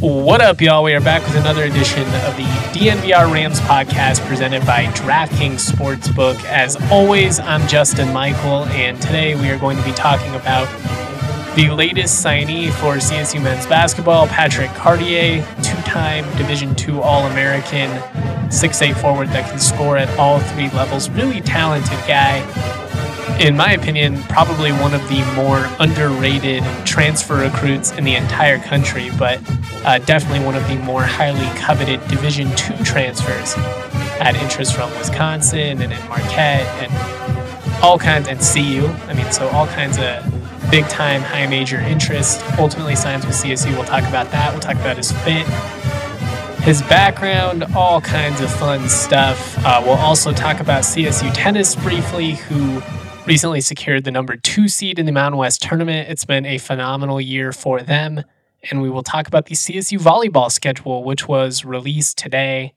What up, y'all? We are back with another edition of the DNVR Rams podcast presented by DraftKings Sportsbook. As always, I'm Justin Michael, and today we are going to be talking about the latest signee for CSU men's basketball, Patrick Cartier, two-time Division II All-American, 6'8 forward that can score at all three levels. Really talented guy in my opinion, probably one of the more underrated transfer recruits in the entire country, but uh, definitely one of the more highly coveted Division II transfers. Had interest from Wisconsin and in Marquette and all kinds, and CU. I mean, so all kinds of big time, high major interest. Ultimately signs with CSU. We'll talk about that. We'll talk about his fit, his background, all kinds of fun stuff. Uh, we'll also talk about CSU tennis briefly, who recently secured the number two seed in the Mountain West tournament. It's been a phenomenal year for them. And we will talk about the CSU volleyball schedule, which was released today.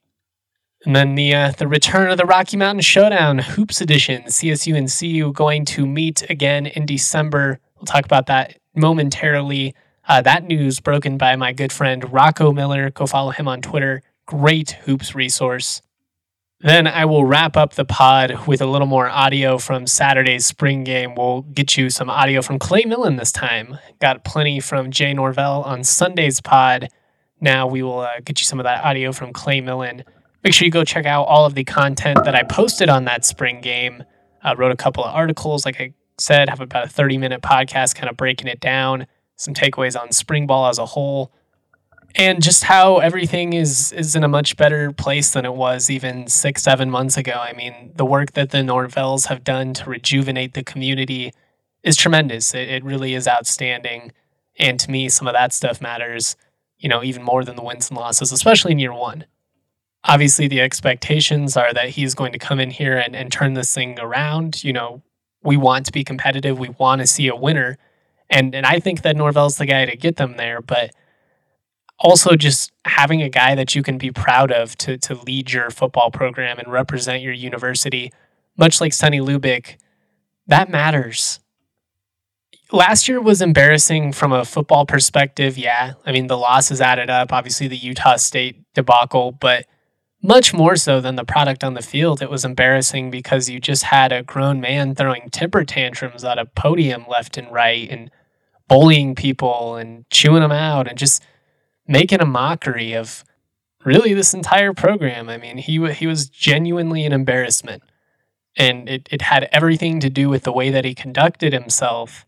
And then the uh, the return of the Rocky Mountain Showdown Hoops Edition. CSU and CU going to meet again in December. We'll talk about that momentarily. Uh, that news broken by my good friend Rocco Miller. Go follow him on Twitter. Great hoops resource. Then I will wrap up the pod with a little more audio from Saturday's spring game. We'll get you some audio from Clay Millen this time. Got plenty from Jay Norvell on Sunday's pod. Now we will uh, get you some of that audio from Clay Millen. Make sure you go check out all of the content that I posted on that spring game. I wrote a couple of articles, like I said, have about a 30 minute podcast kind of breaking it down, some takeaways on spring ball as a whole and just how everything is is in a much better place than it was even six seven months ago. I mean the work that the norvells have done to rejuvenate the community is tremendous. It, it really is outstanding. And to me some of that stuff matters you know even more than the wins and losses especially in year one. Obviously the expectations are that he's going to come in here and, and turn this thing around. You know we want to be competitive. We want to see a winner. And and i think that norvell's the guy to get them there but also just having a guy that you can be proud of to to lead your football program and represent your university, much like Sonny Lubick, that matters. Last year was embarrassing from a football perspective. Yeah, I mean the losses added up. Obviously the Utah State debacle, but much more so than the product on the field. It was embarrassing because you just had a grown man throwing temper tantrums at a podium left and right and bullying people and chewing them out and just making a mockery of really this entire program. I mean, he he was genuinely an embarrassment, and it it had everything to do with the way that he conducted himself,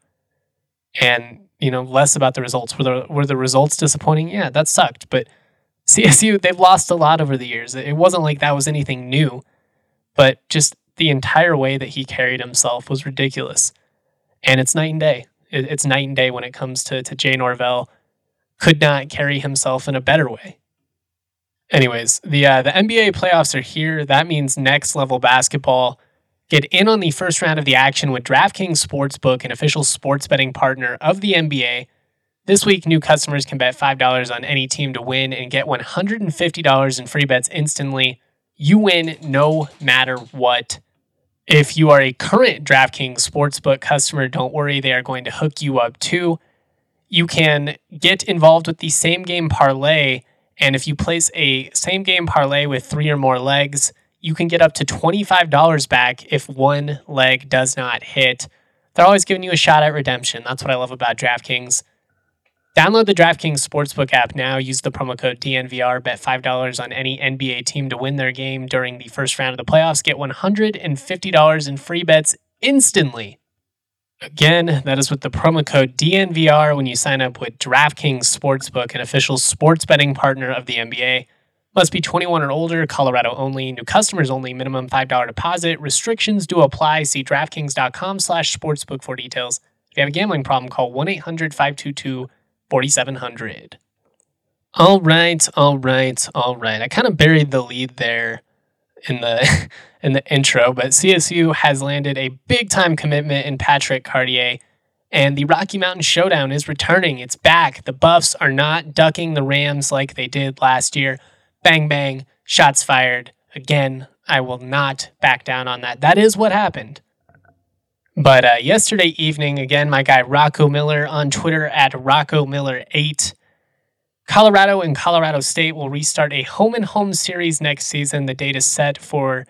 and you know less about the results. Were the were the results disappointing? Yeah, that sucked. But CSU they've lost a lot over the years. It wasn't like that was anything new, but just the entire way that he carried himself was ridiculous, and it's night and day. It, it's night and day when it comes to to Jay Norvell could not carry himself in a better way. Anyways, the uh, the NBA playoffs are here. That means next level basketball. Get in on the first round of the action with DraftKings Sportsbook, an official sports betting partner of the NBA. This week, new customers can bet $5 on any team to win and get $150 in free bets instantly. You win no matter what. If you are a current DraftKings Sportsbook customer, don't worry, they are going to hook you up too you can get involved with the same game parlay. And if you place a same game parlay with three or more legs, you can get up to $25 back if one leg does not hit. They're always giving you a shot at redemption. That's what I love about DraftKings. Download the DraftKings Sportsbook app now. Use the promo code DNVR. Bet $5 on any NBA team to win their game during the first round of the playoffs. Get $150 in free bets instantly. Again, that is with the promo code DNVR when you sign up with DraftKings Sportsbook, an official sports betting partner of the NBA. Must be 21 or older, Colorado only, new customers only, minimum $5 deposit. Restrictions do apply. See DraftKings.com slash sportsbook for details. If you have a gambling problem, call 1-800-522-4700. All right, all right, all right. I kind of buried the lead there in the in the intro, but CSU has landed a big time commitment in Patrick Cartier, and the Rocky Mountain Showdown is returning. It's back. The Buffs are not ducking the Rams like they did last year. Bang bang, shots fired. Again, I will not back down on that. That is what happened. But uh, yesterday evening, again, my guy Rocco Miller on Twitter at Rocco Miller 8 Colorado and Colorado State will restart a home and home series next season. The date is set for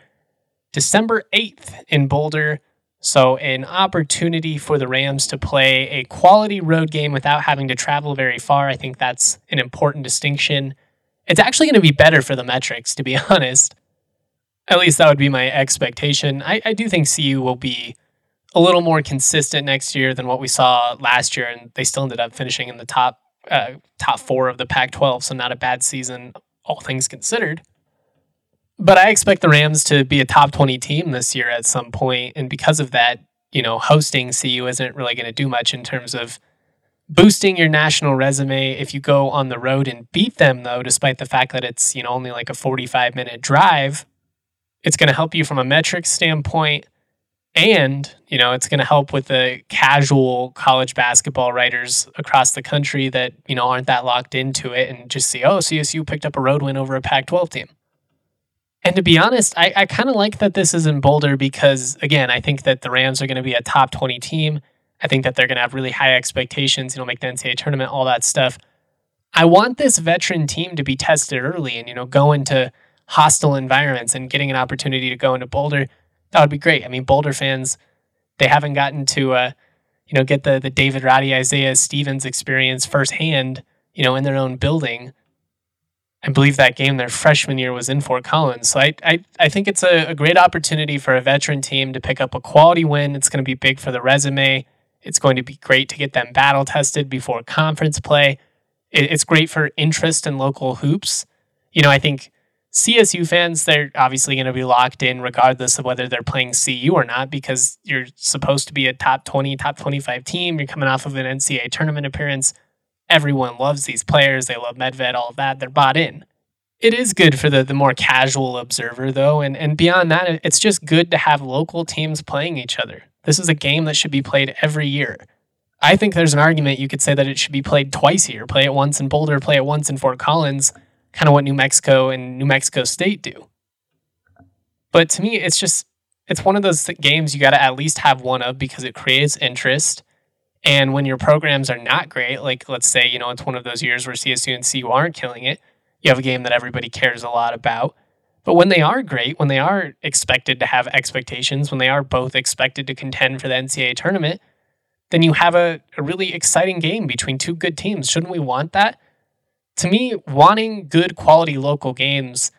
December 8th in Boulder. So, an opportunity for the Rams to play a quality road game without having to travel very far. I think that's an important distinction. It's actually going to be better for the metrics, to be honest. At least that would be my expectation. I, I do think CU will be a little more consistent next year than what we saw last year, and they still ended up finishing in the top uh, top four of the Pac-12, so not a bad season, all things considered. But I expect the Rams to be a top 20 team this year at some point. And because of that, you know, hosting CU isn't really going to do much in terms of boosting your national resume. If you go on the road and beat them, though, despite the fact that it's, you know, only like a 45 minute drive, it's going to help you from a metrics standpoint. And, you know, it's going to help with the casual college basketball writers across the country that, you know, aren't that locked into it and just see, oh, CSU picked up a road win over a Pac 12 team. And to be honest, I, I kind of like that this is in Boulder because, again, I think that the Rams are going to be a top 20 team. I think that they're going to have really high expectations, you know, make the NCAA tournament, all that stuff. I want this veteran team to be tested early and, you know, go into hostile environments and getting an opportunity to go into Boulder. That would be great. I mean, Boulder fans, they haven't gotten to, uh, you know, get the, the David Roddy, Isaiah Stevens experience firsthand, you know, in their own building. I believe that game their freshman year was in Fort Collins. So I I, I think it's a, a great opportunity for a veteran team to pick up a quality win. It's going to be big for the resume. It's going to be great to get them battle tested before conference play. It, it's great for interest in local hoops. You know, I think CSU fans, they're obviously going to be locked in regardless of whether they're playing CU or not because you're supposed to be a top 20, top 25 team. You're coming off of an NCAA tournament appearance everyone loves these players. They love Medved, all of that. They're bought in. It is good for the, the more casual observer, though. And, and beyond that, it's just good to have local teams playing each other. This is a game that should be played every year. I think there's an argument you could say that it should be played twice a year. Play it once in Boulder, play it once in Fort Collins, kind of what New Mexico and New Mexico State do. But to me, it's just, it's one of those games you got to at least have one of because it creates interest and when your programs are not great, like let's say, you know, it's one of those years where CSU and CU aren't killing it, you have a game that everybody cares a lot about. But when they are great, when they are expected to have expectations, when they are both expected to contend for the NCAA tournament, then you have a, a really exciting game between two good teams. Shouldn't we want that? To me, wanting good quality local games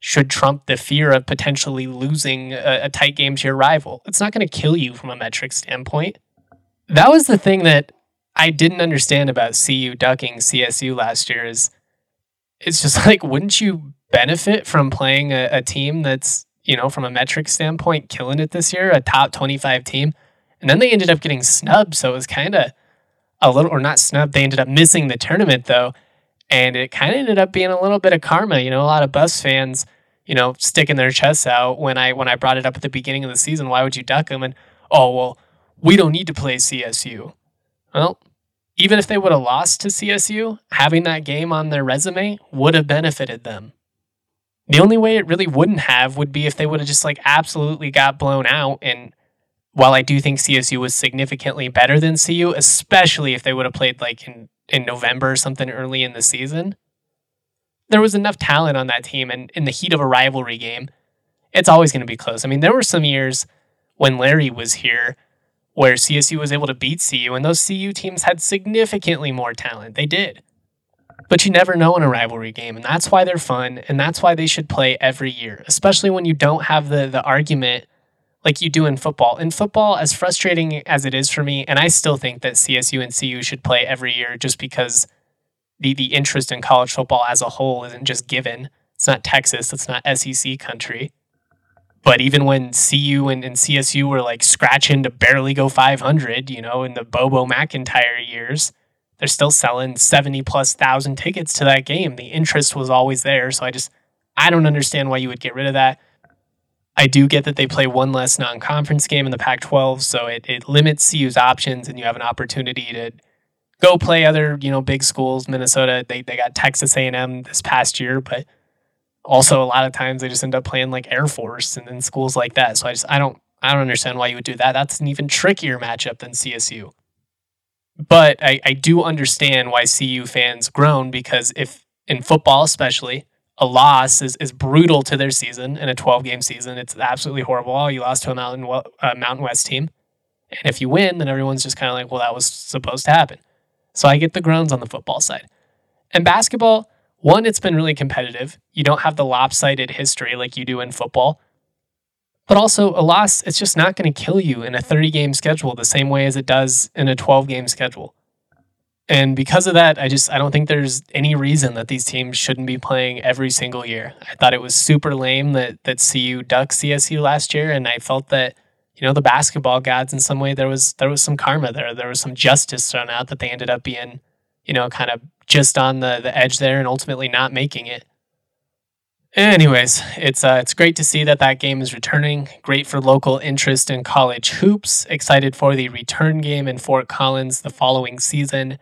should trump the fear of potentially losing a, a tight game to your rival. It's not going to kill you from a metric standpoint. That was the thing that I didn't understand about CU ducking CSU last year is it's just like wouldn't you benefit from playing a, a team that's you know from a metric standpoint killing it this year a top 25 team? And then they ended up getting snubbed so it was kind of a little or not snubbed they ended up missing the tournament though and it kind of ended up being a little bit of karma you know a lot of bus fans you know sticking their chests out when i when i brought it up at the beginning of the season why would you duck them and oh well we don't need to play CSU. Well, even if they would have lost to CSU, having that game on their resume would have benefited them. The only way it really wouldn't have would be if they would have just like absolutely got blown out. And while I do think CSU was significantly better than CU, especially if they would have played like in, in November or something early in the season, there was enough talent on that team. And in the heat of a rivalry game, it's always going to be close. I mean, there were some years when Larry was here where CSU was able to beat CU, and those CU teams had significantly more talent. They did. But you never know in a rivalry game, and that's why they're fun, and that's why they should play every year, especially when you don't have the the argument like you do in football. In football, as frustrating as it is for me, and I still think that CSU and CU should play every year just because the the interest in college football as a whole isn't just given. It's not Texas, it's not SEC country. But even when CU and, and CSU were like scratching to barely go 500, you know, in the Bobo MacIntyre years, they're still selling 70 plus thousand tickets to that game. The interest was always there. So I just, I don't understand why you would get rid of that. I do get that they play one less non conference game in the Pac 12. So it, it limits CU's options and you have an opportunity to go play other, you know, big schools. Minnesota, they, they got Texas A&M this past year, but also a lot of times they just end up playing like Air Force and then schools like that. So I just I don't I don't understand why you would do that. That's an even trickier matchup than CSU. But I, I do understand why CU fans groan because if in football, especially, a loss is, is brutal to their season in a 12 game season. It's absolutely horrible. Oh, you lost to a Mountain, uh, Mountain West team. And if you win, then everyone's just kind of like, well, that was supposed to happen. So I get the groans on the football side. And basketball, one, it's been really competitive. You don't have the lopsided history like you do in football. But also, a loss, it's just not going to kill you in a 30 game schedule the same way as it does in a 12 game schedule. And because of that, I just I don't think there's any reason that these teams shouldn't be playing every single year. I thought it was super lame that that CU ducked CSU last year, and I felt that you know the basketball gods in some way there was there was some karma there, there was some justice thrown out that they ended up being you know kind of just on the the edge there and ultimately not making it. Anyways, it's uh, it's great to see that that game is returning. Great for local interest in college hoops. Excited for the return game in Fort Collins the following season,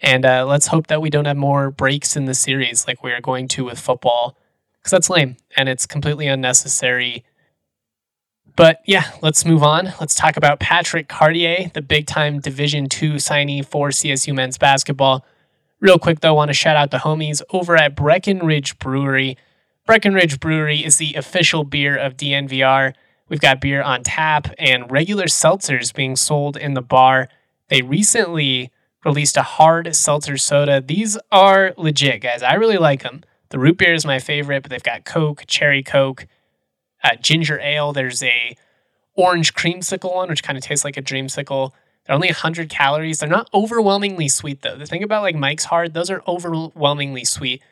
and uh, let's hope that we don't have more breaks in the series like we are going to with football, because that's lame and it's completely unnecessary. But yeah, let's move on. Let's talk about Patrick Cartier, the big time Division two signee for CSU men's basketball. Real quick though, want to shout out the homies over at Breckenridge Brewery. Breckenridge Brewery is the official beer of DNVR. We've got beer on tap and regular seltzers being sold in the bar. They recently released a hard seltzer soda. These are legit, guys. I really like them. The root beer is my favorite, but they've got Coke, cherry Coke, uh, ginger ale. There's a orange creamsicle one, which kind of tastes like a dreamsicle. They're only 100 calories. They're not overwhelmingly sweet, though. The thing about like Mike's Hard, those are overwhelmingly sweet.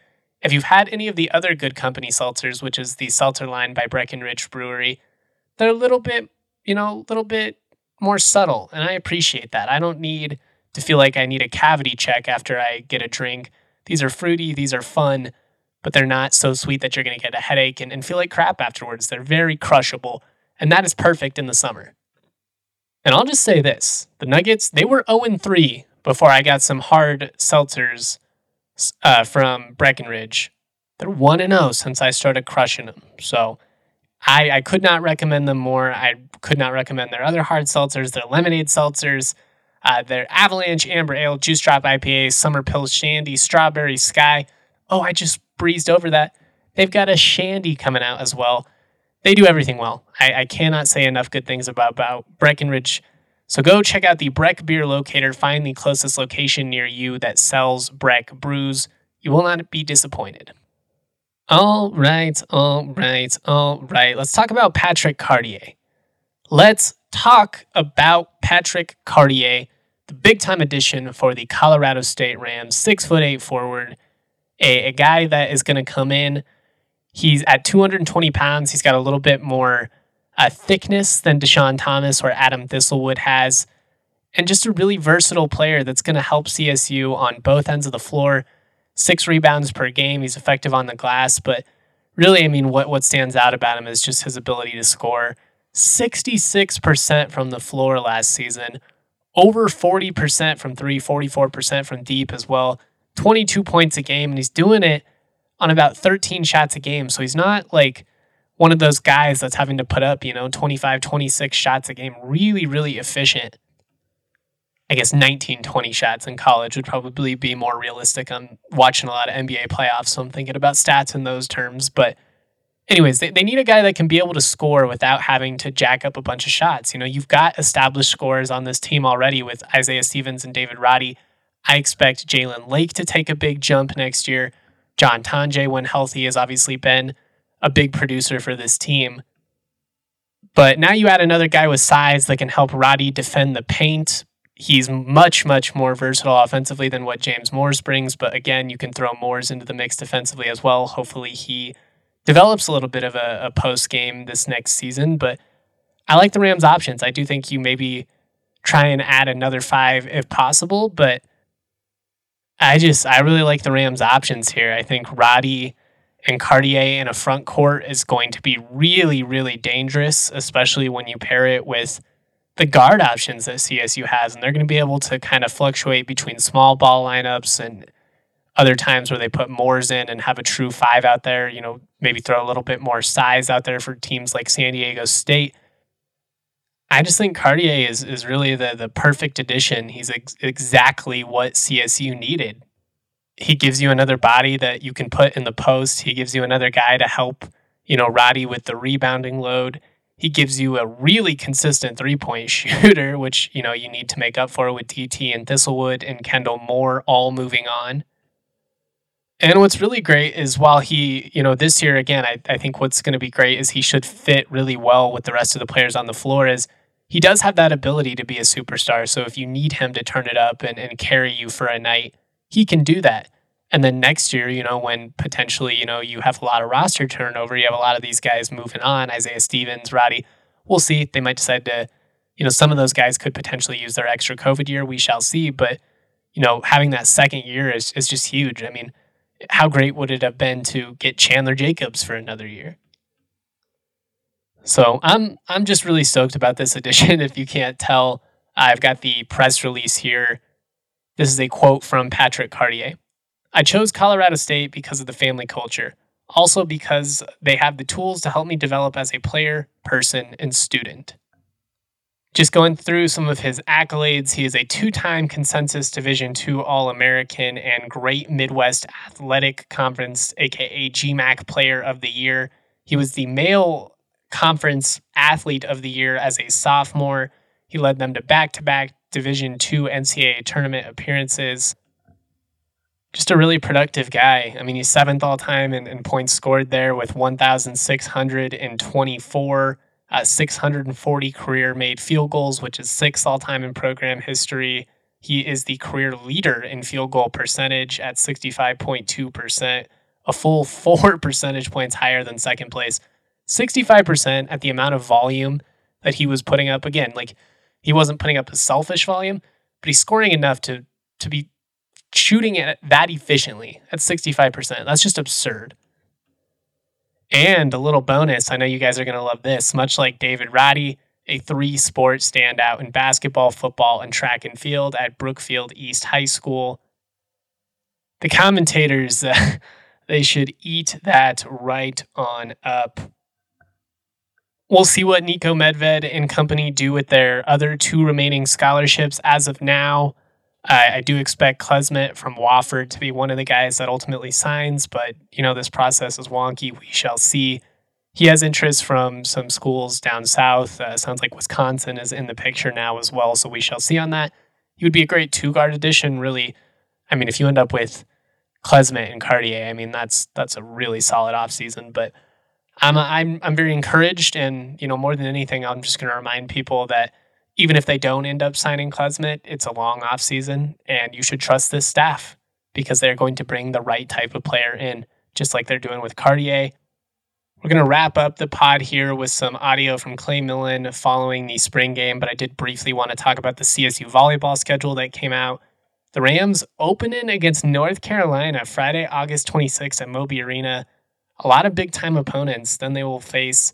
If you've had any of the other Good Company seltzers, which is the seltzer line by Breckenridge Brewery, they're a little bit, you know, a little bit more subtle, and I appreciate that. I don't need to feel like I need a cavity check after I get a drink. These are fruity, these are fun, but they're not so sweet that you're going to get a headache and, and feel like crap afterwards. They're very crushable, and that is perfect in the summer. And I'll just say this the Nuggets, they were 0 3 before I got some hard seltzers uh, from Breckenridge. They're 1 0 since I started crushing them. So I, I could not recommend them more. I could not recommend their other hard seltzers, their lemonade seltzers, uh, their Avalanche Amber Ale, Juice Drop IPA, Summer Pill Shandy, Strawberry Sky. Oh, I just breezed over that. They've got a Shandy coming out as well. They do everything well. I, I cannot say enough good things about, about Breckenridge so go check out the Breck Beer Locator. Find the closest location near you that sells Breck brews. You will not be disappointed. All right, all right, all right. Let's talk about Patrick Cartier. Let's talk about Patrick Cartier, the big time addition for the Colorado State Rams, six foot eight forward, a, a guy that is going to come in. He's at 220 pounds. He's got a little bit more uh, thickness than Dischon Thomas or Adam Thistlewood has, and just a really versatile player that's going to help CSU on both ends of the floor. Six rebounds per game. He's effective on the glass, but really, I mean, what, what stands out about him is just his ability to score 66% from the floor last season, over 40% from three, 44% from deep as well, 22 points a game, and he's doing it on about 13 shots a game. So he's not like one of those guys that's having to put up, you know, 25, 26 shots a game, really, really efficient. I guess 19, 20 shots in college would probably be more realistic. I'm watching a lot of NBA playoffs, so I'm thinking about stats in those terms. But, anyways, they, they need a guy that can be able to score without having to jack up a bunch of shots. You know, you've got established scorers on this team already with Isaiah Stevens and David Roddy. I expect Jalen Lake to take a big jump next year. John Tonje, when healthy, has obviously been a big producer for this team. But now you add another guy with size that can help Roddy defend the paint. He's much, much more versatile offensively than what James Moors brings. But again, you can throw Moors into the mix defensively as well. Hopefully, he develops a little bit of a, a post game this next season. But I like the Rams' options. I do think you maybe try and add another five if possible. But I just, I really like the Rams' options here. I think Roddy and Cartier in a front court is going to be really, really dangerous, especially when you pair it with the guard options that CSU has. And they're going to be able to kind of fluctuate between small ball lineups and other times where they put Moors in and have a true five out there, you know, maybe throw a little bit more size out there for teams like San Diego State. I just think Cartier is is really the the perfect addition. He's ex- exactly what CSU needed. He gives you another body that you can put in the post. He gives you another guy to help, you know, Roddy with the rebounding load. He gives you a really consistent three point shooter, which, you know, you need to make up for with DT and Thistlewood and Kendle Moore all moving on. And what's really great is while he, you know, this year, again, I, I think what's going to be great is he should fit really well with the rest of the players on the floor is he does have that ability to be a superstar. So if you need him to turn it up and, and carry you for a night, he can do that. And then next year, you know, when potentially, you know, you have a lot of roster turnover, you have a lot of these guys moving on, Isaiah Stevens, Roddy, we'll see. They might decide to, you know, some of those guys could potentially use their extra COVID year. We shall see. But, you know, having that second year is, is just huge. I mean, how great would it have been to get Chandler Jacobs for another year? So I'm I'm just really stoked about this edition. If you can't tell, I've got the press release here. This is a quote from Patrick Cartier. I chose Colorado State because of the family culture, also because they have the tools to help me develop as a player, person, and student. Just going through some of his accolades, he is a two time consensus Division II All American and Great Midwest Athletic Conference, aka GMAC Player of the Year. He was the male conference athlete of the year as a sophomore. He led them to back to back Division II NCAA tournament appearances. Just a really productive guy. I mean, he's seventh all time in, in points scored there with 1,624 uh, 640 career made field goals, which is sixth all time in program history. He is the career leader in field goal percentage at 65.2%, a full four percentage points higher than second place. 65% at the amount of volume that he was putting up. Again, like he wasn't putting up a selfish volume, but he's scoring enough to to be shooting it that efficiently at 65%. That's just absurd. And a little bonus, I know you guys are going to love this. Much like David Roddy, a three sport standout in basketball, football, and track and field at Brookfield East High School. The commentators, uh, they should eat that right on up. We'll see what Niko Medved and company do with their other two remaining scholarships as of now. I, I do expect Klesmit from Wofford to be one of the guys that ultimately signs, but you know this process is wonky. We shall see. He has interest from some schools down south. Uh, sounds like Wisconsin is in the picture now as well, so we shall see on that. He would be a great two guard addition. Really, I mean, if you end up with Klesmit and Cartier, I mean that's that's a really solid offseason. But I'm I'm I'm very encouraged, and you know more than anything, I'm just going to remind people that even if they don't end up signing Klesmit, it's a long off season, and you should trust this staff because they're going to bring the right type of player in, just like they're doing with Cartier. We're going to wrap up the pod here with some audio from Clay Millen following the spring game, but I did briefly want to talk about the CSU volleyball schedule that came out. The Rams opening against North Carolina Friday, August 26th at Moby Arena. A lot of big time opponents. Then they will face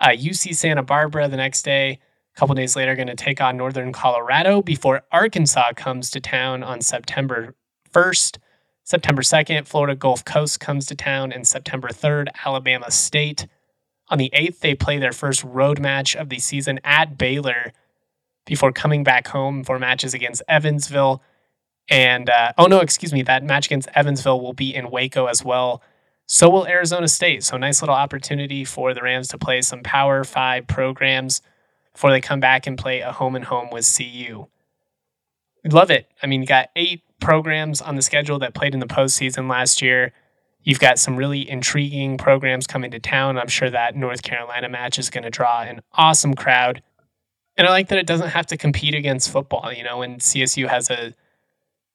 uh, UC Santa Barbara the next day couple days later, going to take on Northern Colorado before Arkansas comes to town on September 1st. September 2nd, Florida Gulf Coast comes to town, and September 3rd, Alabama State. On the 8th, they play their first road match of the season at Baylor before coming back home for matches against Evansville. And, uh, oh no, excuse me, that match against Evansville will be in Waco as well. So will Arizona State. So, nice little opportunity for the Rams to play some Power Five programs before they come back and play a home and home with CU. Love it. I mean, you got eight programs on the schedule that played in the postseason last year. You've got some really intriguing programs coming to town. I'm sure that North Carolina match is going to draw an awesome crowd. And I like that it doesn't have to compete against football. You know, when CSU has a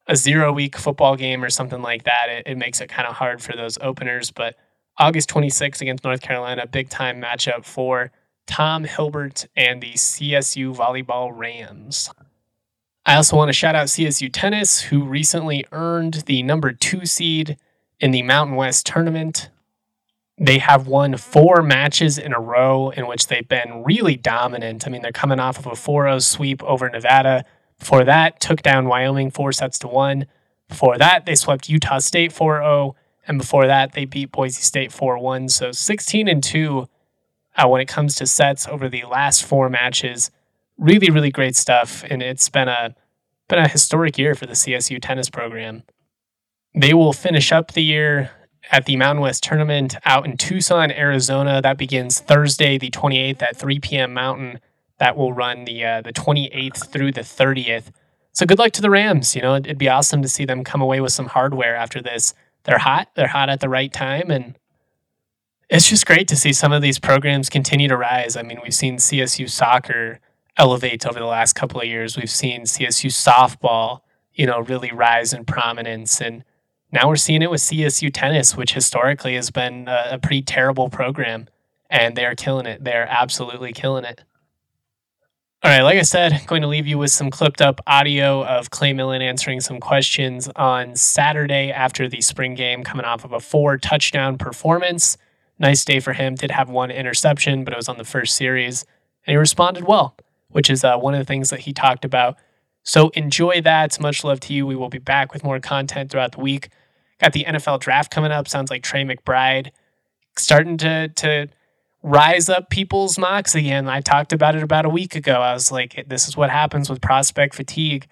a zero week football game or something like that, it, it makes it kind of hard for those openers. But August 26th against North Carolina, big time matchup for Tom Hilbert and the CSU Volleyball Rams. I also want to shout out CSU Tennis, who recently earned the number two seed in the Mountain West tournament. They have won four matches in a row in which they've been really dominant. I mean, they're coming off of a 4 0 sweep over Nevada. Before that, took down Wyoming four sets to one. Before that, they swept Utah State 4 0. And before that, they beat Boise State 4 1. So 16 and 2 uh, when it comes to sets over the last four matches really, really great stuff. And it's been a been a historic year for the CSU tennis program. They will finish up the year at the Mountain West tournament out in Tucson, Arizona. That begins Thursday, the 28th at 3 p.m. Mountain. That will run the uh, the 28th through the 30th. So good luck to the Rams. You know, it'd be awesome to see them come away with some hardware after this. They're hot. They're hot at the right time, and it's just great to see some of these programs continue to rise. I mean, we've seen CSU soccer elevate over the last couple of years. We've seen CSU softball, you know, really rise in prominence, and now we're seeing it with CSU tennis, which historically has been a, a pretty terrible program, and they're killing it. They're absolutely killing it. All right, like I said, I'm going to leave you with some clipped up audio of Clay Millen answering some questions on Saturday after the spring game, coming off of a four touchdown performance. Nice day for him. Did have one interception, but it was on the first series, and he responded well, which is uh, one of the things that he talked about. So enjoy that. Much love to you. We will be back with more content throughout the week. Got the NFL draft coming up. Sounds like Trey McBride starting to to rise up people's mocks again. I talked about it about a week ago. I was like, this is what happens with prospect fatigue.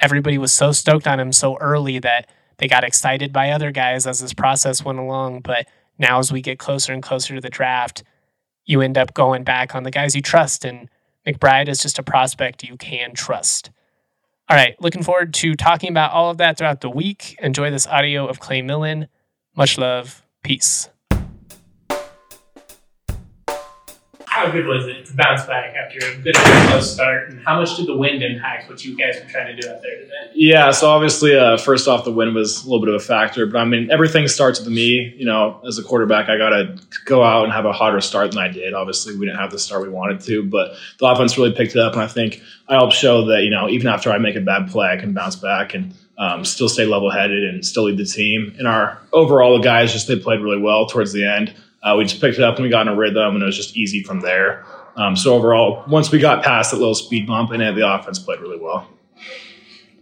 Everybody was so stoked on him so early that they got excited by other guys as this process went along. But now, as we get closer and closer to the draft, you end up going back on the guys you trust. And McBride is just a prospect you can trust. All right, looking forward to talking about all of that throughout the week. Enjoy this audio of Clay Millen. Much love. Peace. How good was it to bounce back after a good close start? And how much did the wind impact what you guys were trying to do out there today? Yeah, so obviously, uh, first off, the wind was a little bit of a factor, but I mean, everything starts with me. You know, as a quarterback, I got to go out and have a harder start than I did. Obviously, we didn't have the start we wanted to, but the offense really picked it up, and I think I helped show that you know even after I make a bad play, I can bounce back and. Um, still stay level headed and still lead the team. And our overall, the guys just they played really well towards the end. Uh, we just picked it up and we got in a rhythm, and it was just easy from there. Um, so overall, once we got past that little speed bump and the offense played really well.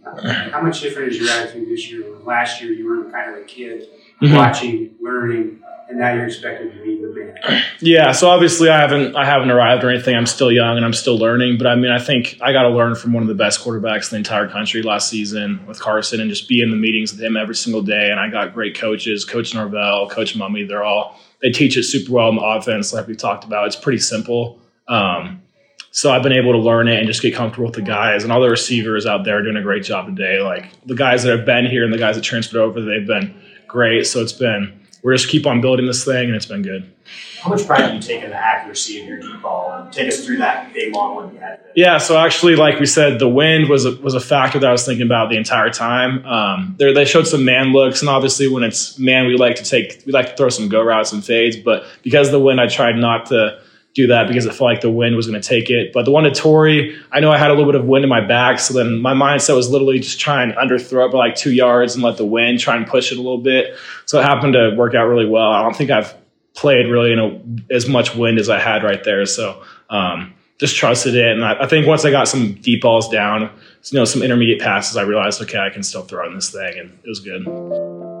How much different is your attitude this year? Last year, you were kind of a kid mm-hmm. watching, learning, and now you're expected to be the man. Yeah, so obviously I haven't I haven't arrived or anything. I'm still young and I'm still learning. But I mean, I think I got to learn from one of the best quarterbacks in the entire country last season with Carson, and just be in the meetings with him every single day. And I got great coaches, Coach Norvell, Coach Mumme. They're all they teach it super well in the offense, like we talked about. It's pretty simple. Um, so I've been able to learn it and just get comfortable with the guys and all the receivers out there doing a great job today. Like the guys that have been here and the guys that transferred over, they've been great. So it's been we're just keep on building this thing and it's been good. How much pride do you take in the accuracy of your deep ball? And take us through that big long one you had. Yeah, so actually, like we said, the wind was a, was a factor that I was thinking about the entire time. Um, they showed some man looks, and obviously, when it's man, we like to take we like to throw some go routes and fades. But because of the wind, I tried not to do that because it felt like the wind was going to take it. But the one to Tory, I know I had a little bit of wind in my back, so then my mindset was literally just try and underthrow it by like two yards and let the wind try and push it a little bit. So it happened to work out really well. I don't think I've played really in a, as much wind as I had right there. So um, just trusted it, and I, I, think once I got some deep balls down, you know, some intermediate passes, I realized okay, I can still throw in this thing, and it was good.